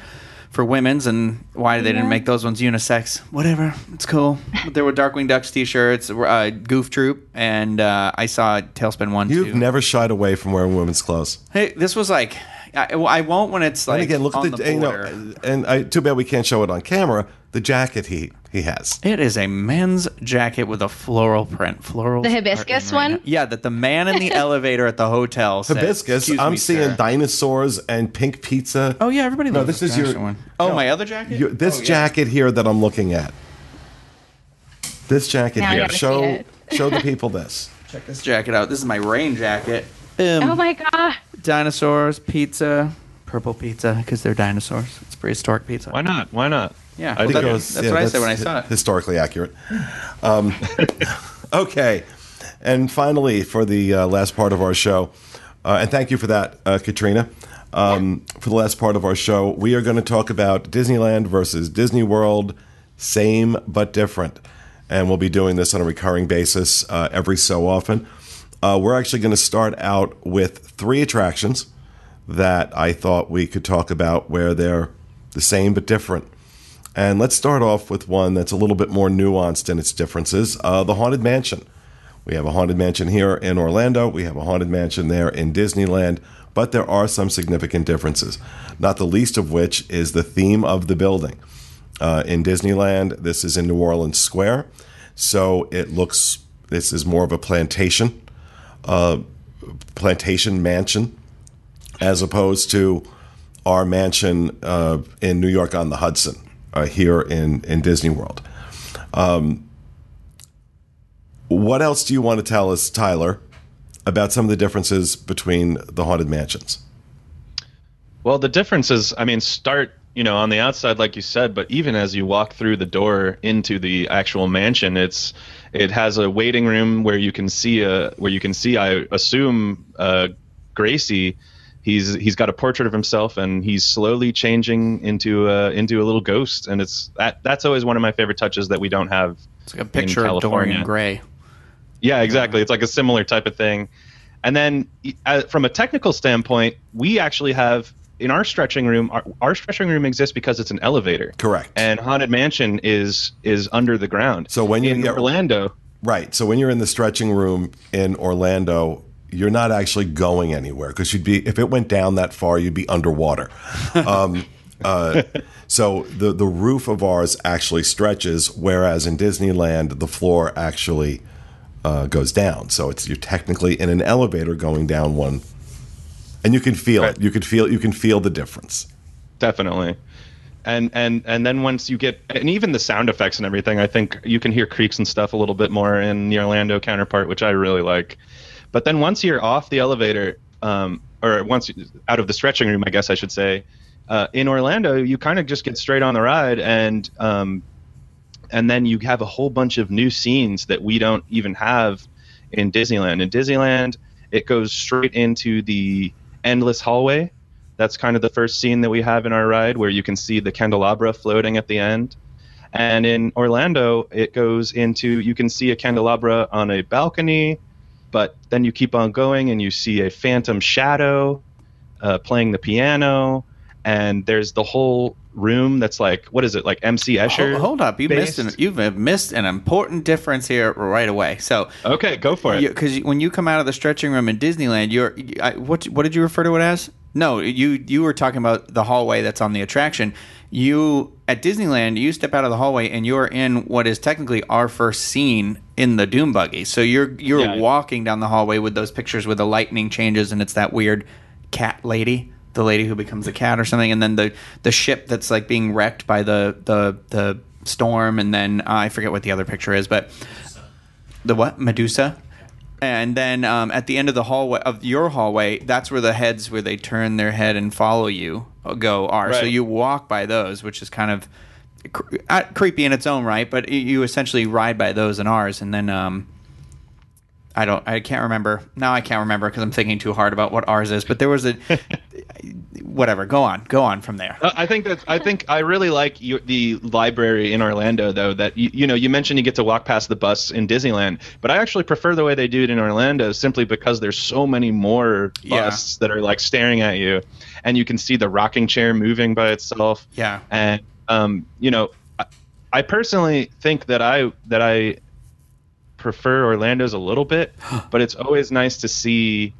for women's, and why they yeah. didn't make those ones unisex. Whatever, it's cool. But there were Darkwing Ducks T-shirts, uh, Goof Troop, and uh, I saw Tailspin one. You've too. never shied away from wearing women's clothes. Hey, this was like I, I won't when it's like. And again, look at the, the you know, and I, too bad we can't show it on camera. The jacket he he has. It is a men's jacket with a floral print. Floral. The hibiscus right one. Now. Yeah, that the man in the elevator at the hotel. Said, hibiscus. I'm me, seeing sir. dinosaurs and pink pizza. Oh yeah, everybody. No, this is your one. Oh, no, my other jacket. Your, this oh, yeah. jacket here that I'm looking at. This jacket now here. Show show the people this. Check this jacket out. This is my rain jacket. oh um, my god dinosaurs, pizza, purple pizza because they're dinosaurs. It's prehistoric pizza. Why not? Why not? Yeah, I well, think that, was, that's yeah, what I said when I saw it. Historically accurate. Um, okay, and finally, for the uh, last part of our show, uh, and thank you for that, uh, Katrina. Um, yeah. For the last part of our show, we are going to talk about Disneyland versus Disney World, same but different, and we'll be doing this on a recurring basis uh, every so often. Uh, we're actually going to start out with three attractions that I thought we could talk about where they're the same but different. And let's start off with one that's a little bit more nuanced in its differences uh, the Haunted Mansion. We have a Haunted Mansion here in Orlando, we have a Haunted Mansion there in Disneyland, but there are some significant differences, not the least of which is the theme of the building. Uh, in Disneyland, this is in New Orleans Square, so it looks, this is more of a plantation uh, plantation mansion as opposed to our mansion uh, in New York on the Hudson uh, here in, in Disney World. Um, what else do you want to tell us, Tyler, about some of the differences between the haunted mansions? Well, the differences, I mean, start you know on the outside like you said but even as you walk through the door into the actual mansion it's it has a waiting room where you can see a where you can see I assume uh, Gracey. He's he's got a portrait of himself and he's slowly changing into a, into a little ghost and it's that that's always one of my favorite touches that we don't have. It's like a picture of Dorian Gray. Yeah, exactly. It's like a similar type of thing. And then uh, from a technical standpoint, we actually have in our stretching room, our, our, stretching room exists because it's an elevator. Correct. And Haunted Mansion is is under the ground. So when you're in Orlando, right? So when you're in the stretching room in Orlando, you're not actually going anywhere because you'd be if it went down that far, you'd be underwater. um, uh, so the the roof of ours actually stretches, whereas in Disneyland the floor actually uh, goes down. So it's you're technically in an elevator going down one and you can feel right. it. You can feel you can feel the difference. Definitely. And and and then once you get and even the sound effects and everything, I think you can hear creaks and stuff a little bit more in the Orlando counterpart, which I really like. But then once you're off the elevator, um, or once out of the stretching room, I guess I should say, uh, in Orlando, you kind of just get straight on the ride, and um, and then you have a whole bunch of new scenes that we don't even have in Disneyland. In Disneyland, it goes straight into the endless hallway. That's kind of the first scene that we have in our ride where you can see the candelabra floating at the end. And in Orlando, it goes into you can see a candelabra on a balcony, but then you keep on going and you see a phantom shadow uh, playing the piano, and there's the whole room that's like what is it like MC Escher? Hold, hold up, you based? missed an, you've missed an important difference here right away. So okay, go for it. Because when you come out of the stretching room in Disneyland, you're I, what what did you refer to it as? No, you you were talking about the hallway that's on the attraction. You at Disneyland, you step out of the hallway and you're in what is technically our first scene in the Doom buggy. So you're you're yeah. walking down the hallway with those pictures with the lightning changes and it's that weird cat lady the lady who becomes a cat or something, and then the the ship that's like being wrecked by the the the storm, and then uh, I forget what the other picture is, but the what Medusa. And then um, at the end of the hallway of your hallway, that's where the heads where they turn their head and follow you uh, go are. Right. So you walk by those, which is kind of cr- uh, creepy in its own right, but you essentially ride by those and ours, and then um, I don't, I can't remember now. I can't remember because I'm thinking too hard about what ours is. But there was a whatever. Go on, go on from there. Uh, I think that I think I really like you, the library in Orlando, though. That you, you know, you mentioned you get to walk past the bus in Disneyland, but I actually prefer the way they do it in Orlando, simply because there's so many more busts yeah. that are like staring at you, and you can see the rocking chair moving by itself. Yeah, and um, you know, I, I personally think that I that I prefer Orlando's a little bit, but it's always nice to see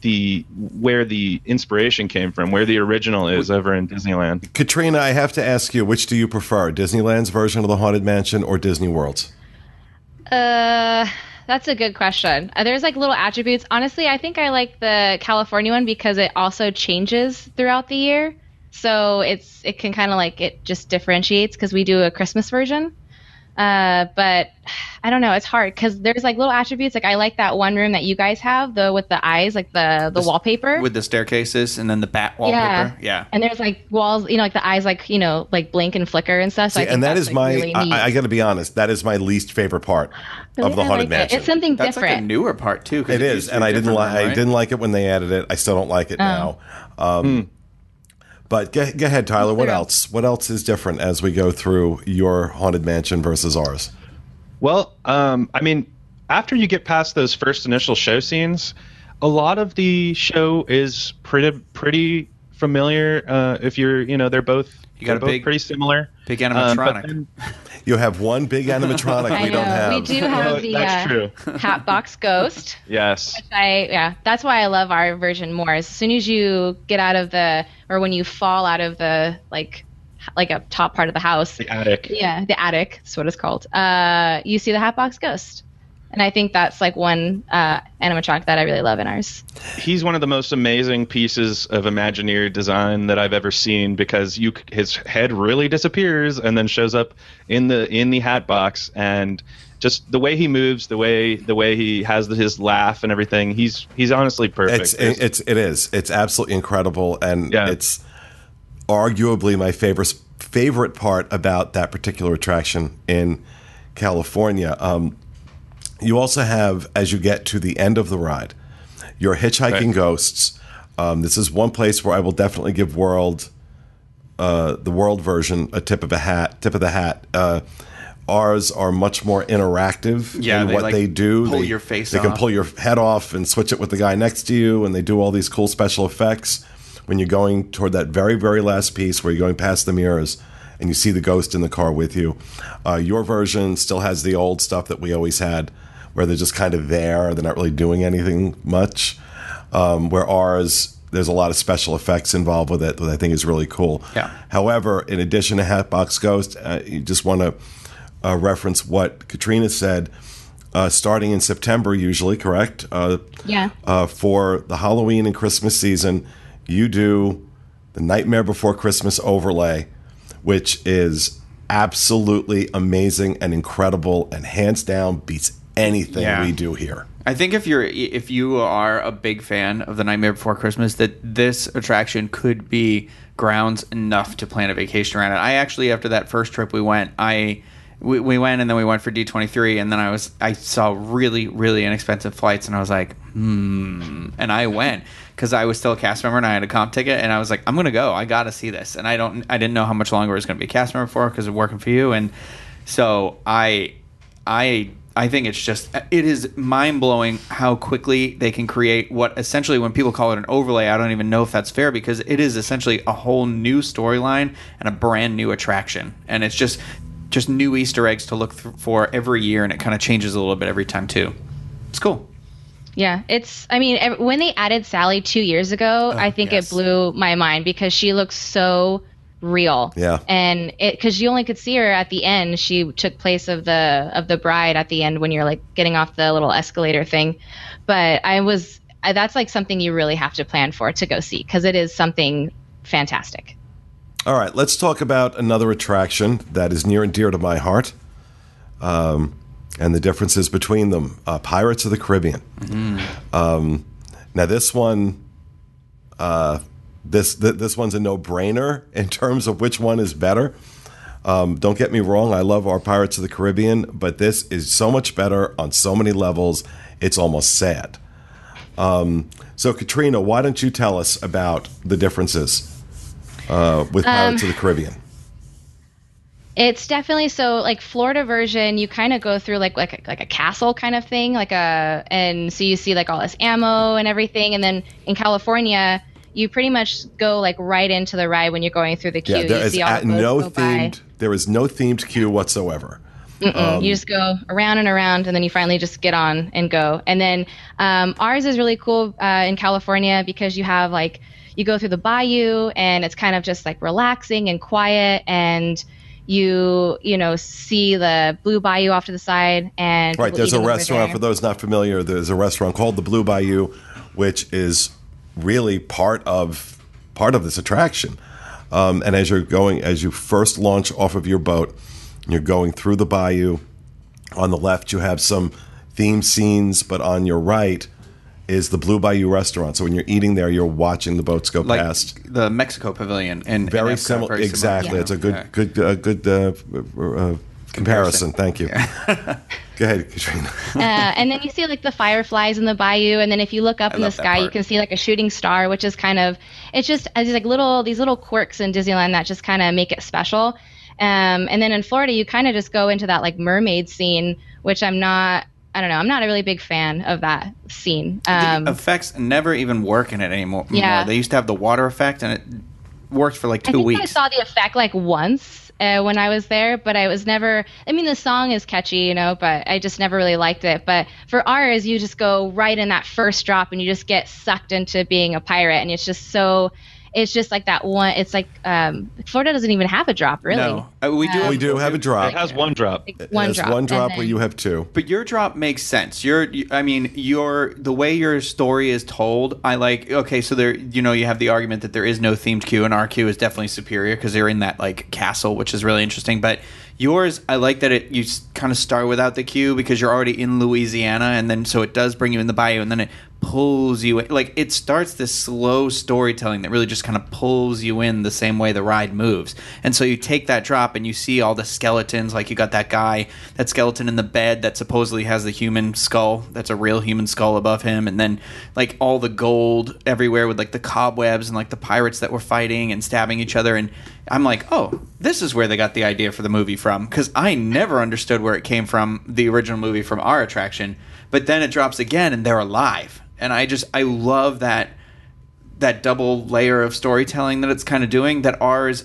the where the inspiration came from, where the original is over in Disneyland. Katrina, I have to ask you, which do you prefer, Disneyland's version of the Haunted Mansion or Disney World's? Uh, that's a good question. Uh, there's like little attributes. Honestly, I think I like the California one because it also changes throughout the year. So it's it can kind of like it just differentiates because we do a Christmas version. Uh, but I don't know. It's hard because there's like little attributes. Like I like that one room that you guys have, the with the eyes, like the the, the wallpaper with the staircases and then the bat wallpaper. Yeah. yeah. And there's like walls, you know, like the eyes, like you know, like blink and flicker and stuff. So See, and that is like my. Really I, I got to be honest. That is my least favorite part really? of the haunted like mansion. It. It's something That's different. Like a newer part too. It, it is, and I didn't like. Right? I didn't like it when they added it. I still don't like it oh. now. Um, hmm. But go, go ahead, Tyler. What else? What else is different as we go through your haunted mansion versus ours? Well, um, I mean, after you get past those first initial show scenes, a lot of the show is pretty pretty familiar. Uh, if you're, you know, they're both you got a big, pretty similar. Big um, animatronic. Um, then, you have one big animatronic we don't have. We do have the that's uh, true. Hatbox Ghost. yes. I yeah, that's why I love our version more. As soon as you get out of the or when you fall out of the like like a top part of the house. The attic. Yeah, the attic. That's what it's called. Uh, you see the Hatbox Ghost. And I think that's like one uh, animatronic that I really love in ours. He's one of the most amazing pieces of Imagineer design that I've ever seen because you his head really disappears and then shows up in the in the hat box and just the way he moves, the way the way he has his laugh and everything. He's he's honestly perfect. It's, it's it is it's absolutely incredible and yeah. it's arguably my favorite favorite part about that particular attraction in California. Um, you also have, as you get to the end of the ride, your hitchhiking right. ghosts. Um, this is one place where I will definitely give World, uh, the World version, a tip of a hat, tip of the hat. Uh, ours are much more interactive yeah, in they what like they do. Pull they, your face. They off. can pull your head off and switch it with the guy next to you, and they do all these cool special effects when you're going toward that very, very last piece where you're going past the mirrors and you see the ghost in the car with you. Uh, your version still has the old stuff that we always had, where they're just kind of there. They're not really doing anything much. Um, where ours, there's a lot of special effects involved with it that I think is really cool. Yeah. However, in addition to Hatbox Ghost, uh, you just want to uh, reference what Katrina said. Uh, starting in September, usually, correct? Uh, yeah. Uh, for the Halloween and Christmas season, you do the Nightmare Before Christmas overlay, which is absolutely amazing and incredible and hands down beats anything yeah. we do here. I think if you're if you are a big fan of the Nightmare Before Christmas, that this attraction could be grounds enough to plan a vacation around it. I actually after that first trip we went, I we, we went and then we went for D23 and then I was I saw really really inexpensive flights and I was like, hmm, and I went because I was still a cast member and I had a comp ticket, and I was like, I'm gonna go. I gotta see this, and I don't. I didn't know how much longer I was gonna be a cast member for because of working for you, and so I, I. I think it's just it is mind blowing how quickly they can create what essentially when people call it an overlay, I don't even know if that's fair because it is essentially a whole new storyline and a brand new attraction, and it's just just new Easter eggs to look for every year, and it kind of changes a little bit every time too. It's cool. Yeah, it's. I mean, when they added Sally two years ago, oh, I think yes. it blew my mind because she looks so real. Yeah. And it because you only could see her at the end. She took place of the of the bride at the end when you're like getting off the little escalator thing. But I was that's like something you really have to plan for to go see because it is something fantastic. All right, let's talk about another attraction that is near and dear to my heart. Um, and the differences between them. Uh, Pirates of the Caribbean. Mm-hmm. Um, now this one, uh, this th- this one's a no brainer in terms of which one is better. Um, don't get me wrong, I love our Pirates of the Caribbean, but this is so much better on so many levels. It's almost sad. Um, so, Katrina, why don't you tell us about the differences uh, with Pirates um, of the Caribbean? It's definitely so like Florida version. You kind of go through like like a, like a castle kind of thing, like a and so you see like all this ammo and everything. And then in California, you pretty much go like right into the ride when you're going through the queue. Yeah, there is no themed. By. There is no themed queue whatsoever. Um, you just go around and around, and then you finally just get on and go. And then um, ours is really cool uh, in California because you have like you go through the bayou, and it's kind of just like relaxing and quiet, and you you know see the blue bayou off to the side and right there's a restaurant for those not familiar there's a restaurant called the blue bayou which is really part of part of this attraction. Um, and as you're going, as you first launch off of your boat, you're going through the bayou. On the left, you have some theme scenes, but on your right is the Blue Bayou restaurant. So when you're eating there, you're watching the boats go like past the Mexico Pavilion. And very similar, exactly. It's a good, yeah. good, uh, good uh, uh, comparison. Thank you. Yeah. Go ahead, Katrina. uh, and then you see like the fireflies in the bayou, and then if you look up I in the sky, you can see like a shooting star, which is kind of it's just as like little these little quirks in Disneyland that just kind of make it special. Um, and then in Florida, you kind of just go into that like mermaid scene, which I'm not. I don't know. I'm not a really big fan of that scene. Um, the effects never even work in it anymore. Yeah. They used to have the water effect, and it worked for like two I weeks. I saw the effect like once uh, when I was there, but I was never. I mean, the song is catchy, you know, but I just never really liked it. But for ours, you just go right in that first drop, and you just get sucked into being a pirate, and it's just so it's just like that one. It's like um, Florida doesn't even have a drop, really. No, uh, we do. Um, we do have a drop. It has one drop. Like one it drop. One drop then, where you have two. But your drop makes sense. Your, I mean, your the way your story is told. I like. Okay, so there, you know, you have the argument that there is no themed queue, and our queue is definitely superior because they're in that like castle, which is really interesting. But Yours, I like that it you kind of start without the queue because you're already in Louisiana, and then so it does bring you in the bayou, and then it pulls you in. Like it starts this slow storytelling that really just kind of pulls you in the same way the ride moves. And so you take that drop and you see all the skeletons. Like you got that guy, that skeleton in the bed that supposedly has the human skull. That's a real human skull above him, and then like all the gold everywhere with like the cobwebs and like the pirates that were fighting and stabbing each other. And I'm like, oh, this is where they got the idea for the movie from because I never understood where it came from, the original movie from our attraction. But then it drops again and they're alive, and I just I love that that double layer of storytelling that it's kind of doing. That ours,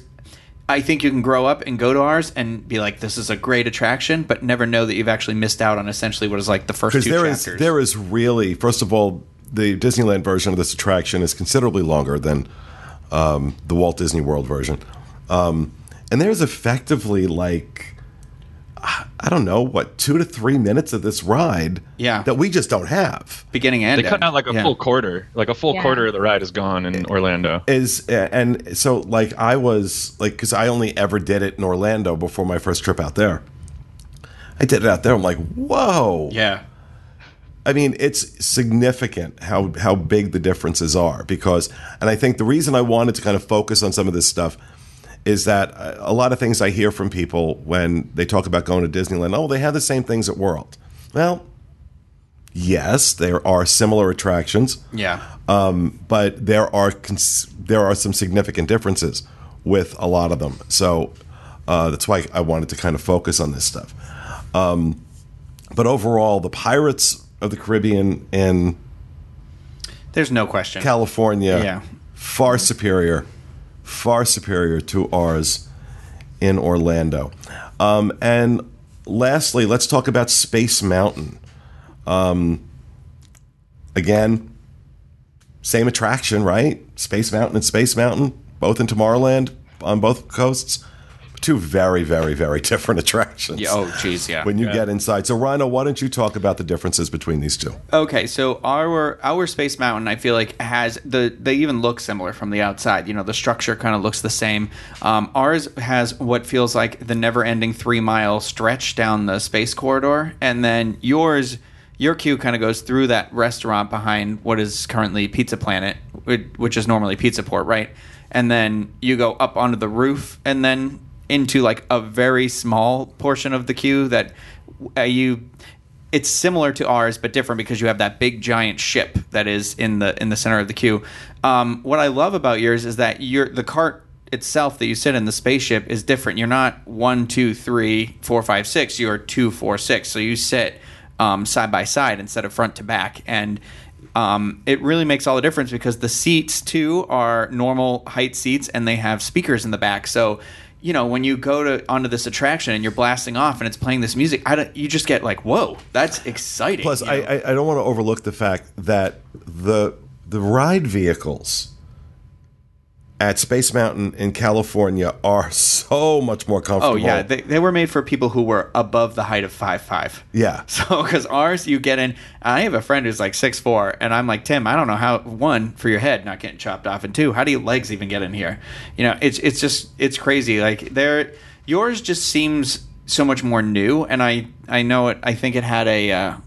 I think you can grow up and go to ours and be like, this is a great attraction, but never know that you've actually missed out on essentially what is like the first two there chapters. Is, there is really, first of all, the Disneyland version of this attraction is considerably longer than um, the Walt Disney World version. Um, and there's effectively like I don't know what two to three minutes of this ride, yeah, that we just don't have beginning and they cut out like a yeah. full quarter, like a full yeah. quarter of the ride is gone in Orlando. Is and so like I was like because I only ever did it in Orlando before my first trip out there. I did it out there. I'm like, whoa, yeah. I mean, it's significant how how big the differences are because, and I think the reason I wanted to kind of focus on some of this stuff is that a lot of things I hear from people when they talk about going to Disneyland, oh, they have the same things at World. Well, yes, there are similar attractions. Yeah. Um, but there are cons- there are some significant differences with a lot of them. So uh, that's why I wanted to kind of focus on this stuff. Um, but overall, the Pirates of the Caribbean in there's no question California, yeah. far superior far superior to ours in Orlando. Um, and lastly, let's talk about Space Mountain. Um, again, same attraction, right? Space Mountain and Space Mountain, both in Tomorrowland on both coasts two very, very, very different attractions. Yeah, oh, geez, yeah. When you yeah. get inside, so Ryno, why don't you talk about the differences between these two? Okay, so our our Space Mountain, I feel like has the they even look similar from the outside. You know, the structure kind of looks the same. Um, ours has what feels like the never-ending three-mile stretch down the space corridor, and then yours your queue kind of goes through that restaurant behind what is currently Pizza Planet, which is normally Pizza Port, right? And then you go up onto the roof, and then into like a very small portion of the queue that uh, you it's similar to ours but different because you have that big giant ship that is in the in the center of the queue. Um, what I love about yours is that your the cart itself that you sit in the spaceship is different. You're not one, two, three, four, five, six. You're two, four, six. So you sit um, side by side instead of front to back, and um, it really makes all the difference because the seats too are normal height seats and they have speakers in the back. So you know when you go to onto this attraction and you're blasting off and it's playing this music, I don't, you just get like, whoa, that's exciting. Plus, you know? I, I don't want to overlook the fact that the the ride vehicles at Space Mountain in California are so much more comfortable. Oh yeah, they, they were made for people who were above the height of five five. Yeah. So because ours, you get in. I have a friend who's like six four, and I'm like Tim. I don't know how one for your head not getting chopped off, and two, how do your legs even get in here? You know, it's it's just it's crazy. Like there, yours just seems so much more new, and I I know it. I think it had a uh,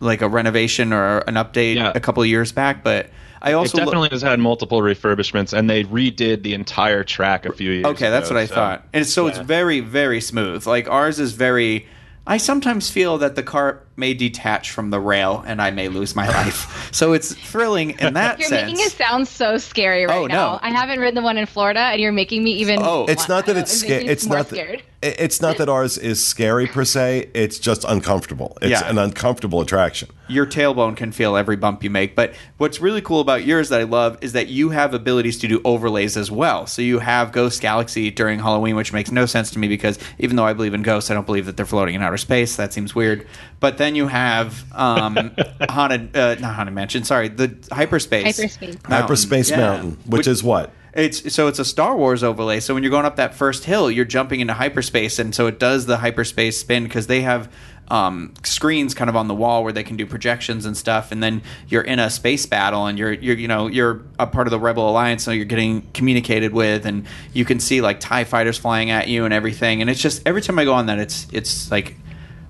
like a renovation or an update Yeah. a couple of years back, but. I also it lo- definitely has had multiple refurbishments, and they redid the entire track a few years. Okay, that's ago, what I so- thought. And so it's very, very smooth. Like ours is very. I sometimes feel that the cart may detach from the rail and I may lose my life. So it's thrilling in that sense. You're making it sound so scary right Oh, no. now. I haven't ridden the one in Florida, and you're making me even. Oh. It's not that it's don't scary. It's not. That, scared. it- it's not that ours is scary per se. It's just uncomfortable. It's Yeah. an uncomfortable attraction. Your tailbone can feel every bump you make. But what's really cool about yours that I love is that you have abilities to do overlays as well. So you have Ghost Galaxy during Halloween, which makes no sense to me because even though I believe in ghosts, I don't believe that they're floating in outer space. That seems weird. But then you have um, haunted, uh, not haunted mansion. Sorry, the hyperspace. Hyperspace. Mountain. Hyperspace Yeah. Mountain, which, is what? It's so it's a Star Wars overlay. So when you're going up that first hill, you're jumping into hyperspace, and so it does the hyperspace spin because they have um, screens kind of on the wall where they can do projections and stuff. And then you're in a space battle, and you're you're you know you're a part of the Rebel Alliance, so you're getting communicated with, and you can see like Tie fighters flying at you and everything. And it's just every time I go on that, it's it's like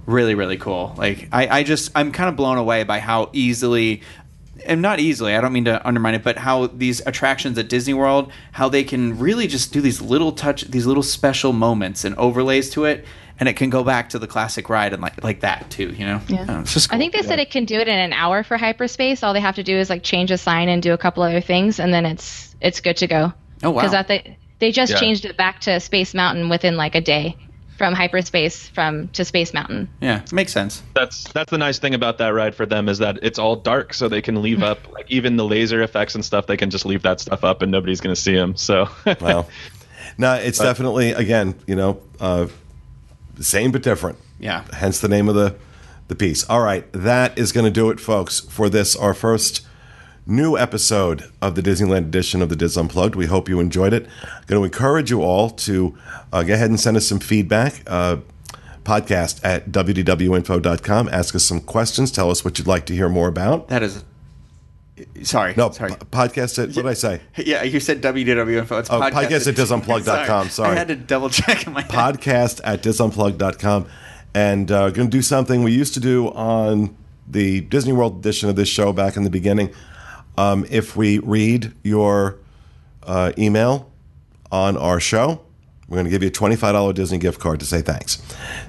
really really cool like i, I just i'm kind of blown away by how easily and not easily i don't mean to undermine it but how these attractions at disney world how they can really just do these little touch these little special moments and overlays to it and it can go back to the classic ride and like like that too you know Yeah. Oh, it's just I think they said it can do it in an hour for hyperspace. All they have to do is like change a sign and do a couple other things, and then it's it's good to go. Oh, wow. Because that they they just Yeah. changed it back to Space Mountain within like a day, from hyperspace from to Space Mountain. yeah it makes sense That's that's the nice thing about that ride for them is that it's all dark, so they can leave up like even the laser effects and stuff. They can just leave that stuff up, and nobody's going to see them. So Well, no, it's definitely again, you know, uh, same but different. Yeah. Hence the name of the the piece. All right, that is going to do it, folks, for this our first new episode of the Disneyland edition of the Dis Unplugged. We hope you enjoyed it. I'm Going to encourage you all to uh, go ahead and send us some feedback. Uh, podcast at wdwinfo.com. Ask us some questions. Tell us what you'd like to hear more about. that is sorry No, sorry p- podcast at, what did I say? yeah you said www.info it's Oh, podcast at disunplug.com, sorry. i had to double check in my head. podcast at disunplug.com and uh, going to do something we used to do on the Disney World edition of this show back in the beginning. Um, if we read your uh, email on our show, we're going to give you a $25 Disney gift card to say thanks.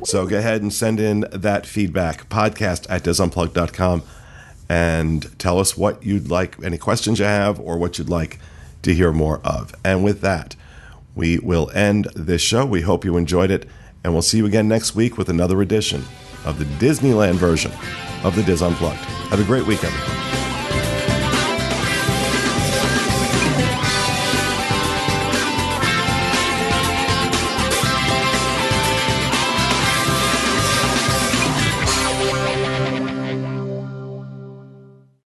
So go ahead and send in that feedback, podcast at disunplug.com, and tell us what you'd like, any questions you have, or what you'd like to hear more of. And with that, we will end this show. We hope you enjoyed it, and we'll see you again next week with another edition of the Disneyland version of the Dis Unplugged. Have a great week, everyone.